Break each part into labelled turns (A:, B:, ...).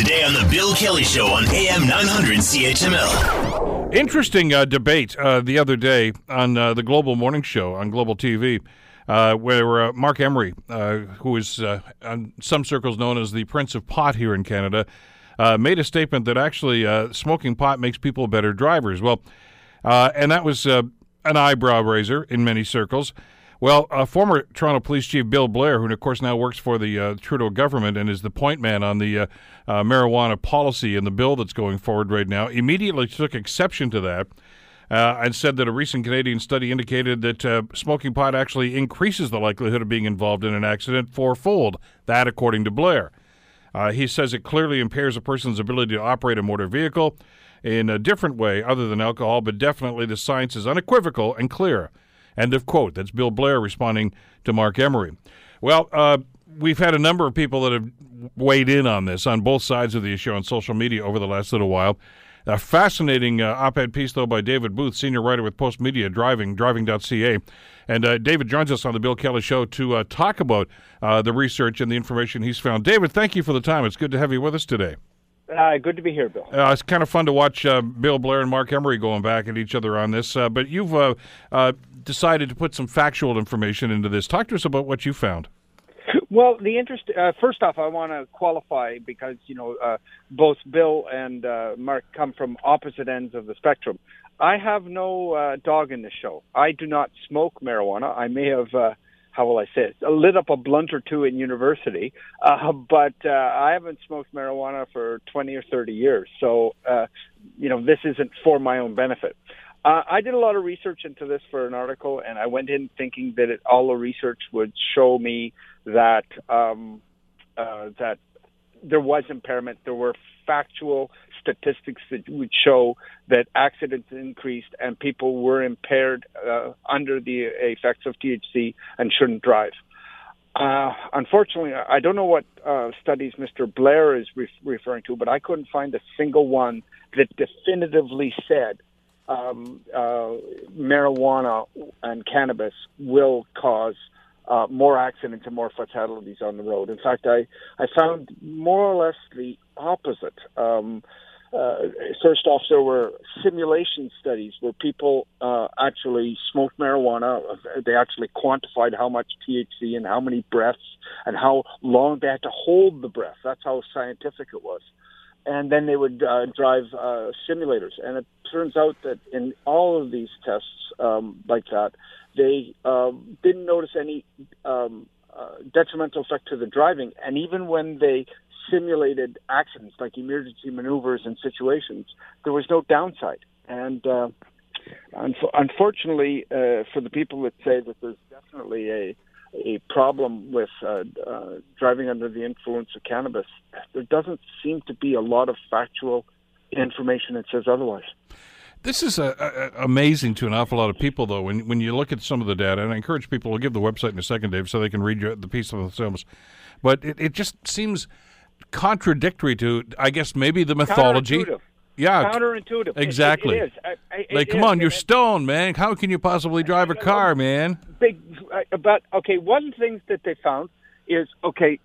A: Today on The Bill Kelly Show on AM 900 CHML.
B: Interesting uh, debate uh, the other day on uh, the Global Morning Show on Global TV. Uh, where uh, Marc Emery, uh, who is in some circles known as the Prince of Pot here in Canada, made a statement that actually smoking pot makes people better drivers. Well, and that was an eyebrow raiser in many circles. Well, uh, former Toronto Police Chief Bill Blair, who of course now works for the uh, Trudeau government and is the point man on the uh, uh marijuana policy and the bill that's going forward right now, immediately took exception to that. Uh, and said that a recent Canadian study indicated that uh, smoking pot actually increases the likelihood of being involved in an accident fourfold. That, according to Blair. he says it clearly impairs a person's ability to operate a motor vehicle in a different way other than alcohol, but definitely the science is unequivocal and clear. End of quote. That's Bill Blair responding to Marc Emery. Well, uh, we've had a number of people that have weighed in on this on both sides of the issue on social media over the last little while. A fascinating uh, op-ed piece, though, by David Booth, senior writer with Postmedia Driving, driving.ca. And uh, David joins us on the Bill Kelly Show to uh, talk about uh, the research and the information he's found. David, thank you for the time. It's good to have you with us today.
C: Uh, good to be here, Bill.
B: Uh, it's kind of fun to watch uh, Bill Blair and Marc Emery going back at each other on this. Uh, but you've uh, uh, decided to put some factual information into this. Talk to us about what you found.
C: Well, the interest. first off, I want to qualify because you know both Bill and Marc come from opposite ends of the spectrum. I have no dog in the show. I do not smoke marijuana. I may have how will I say it? I lit up a blunt or two in university, uh, but uh, I haven't smoked marijuana for 20 or 30 years. So, uh, you know, this isn't for my own benefit. Uh, I did a lot of research into this for an article, and I went in thinking that it, all the research would show me that um, uh, that there was impairment. There were factual statistics that would show that accidents increased and people were impaired uh, under the effects of THC and shouldn't drive. Uh, unfortunately, I don't know what uh, studies Mr. Blair is re- referring to, but I couldn't find a single one that definitively said um, uh, marijuana and cannabis will cause uh, more accidents and more fatalities on the road. In fact, I, I found more or less the opposite. Um, uh, first off, there were simulation studies where people uh, actually smoked marijuana. They actually quantified how much THC and how many breaths and how long they had to hold the breath. That's how scientific it was. And then they would uh, drive uh, simulators. And it turns out that in all of these tests um, like that, they um, didn't notice any um, uh, detrimental effect to the driving. And even when they simulated accidents like emergency maneuvers and situations, there was no downside. And uh, un- unfortunately, uh, for the people that say that there's definitely a a problem with uh, uh, driving under the influence of cannabis, there doesn't seem to be a lot of factual information that says otherwise.
B: This is a, a, amazing to an awful lot of people, though. When when you look at some of the data, and I encourage people to give the website in a second, Dave, so they can read the piece themselves. But it, it just seems contradictory to, I guess, maybe the mythology.
C: Yeah, counterintuitive.
B: Exactly.
C: It, it is.
B: like, come on, you're stoned, man. How can you possibly drive a car, man?
C: But okay. One things that they found is okay.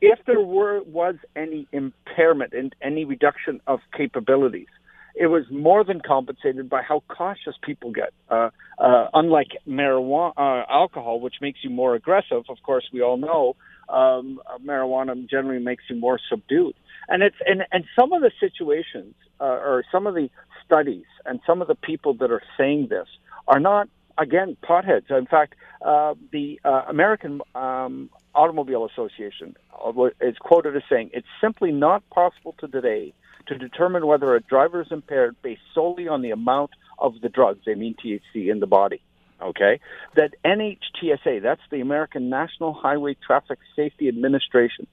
C: If there were was any impairment and any reduction of capabilities, it was more than compensated by how cautious people get. Uh, uh, unlike marijuana, uh, alcohol, which makes you more aggressive, of course, we all know um, marijuana generally makes you more subdued. And it's and and some of the situations uh, or some of the studies and some of the people that are saying this are not again potheads. In fact, uh, the uh, American um, Automobile Association uh, is quoted as saying, "It's simply not possible to today to determine whether a driver is impaired based solely on the amount of the drugs, they mean THC, in the body. Okay? That NHTSA, that's the American National Highway Traffic Safety Administration,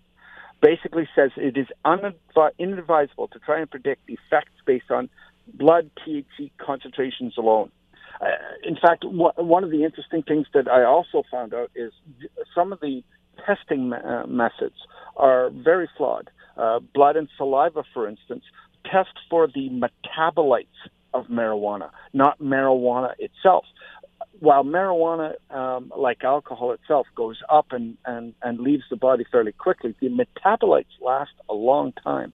C: basically says it is inadvisable to try and predict effects based on blood THC concentrations alone. Uh, in fact, one of the interesting things that I also found out is some of the testing uh, methods are very flawed. Uh, blood and saliva, for instance, test for the metabolites of marijuana, not marijuana itself. While marijuana, um, like alcohol itself, goes up and, and, and leaves the body fairly quickly, the metabolites last a long time.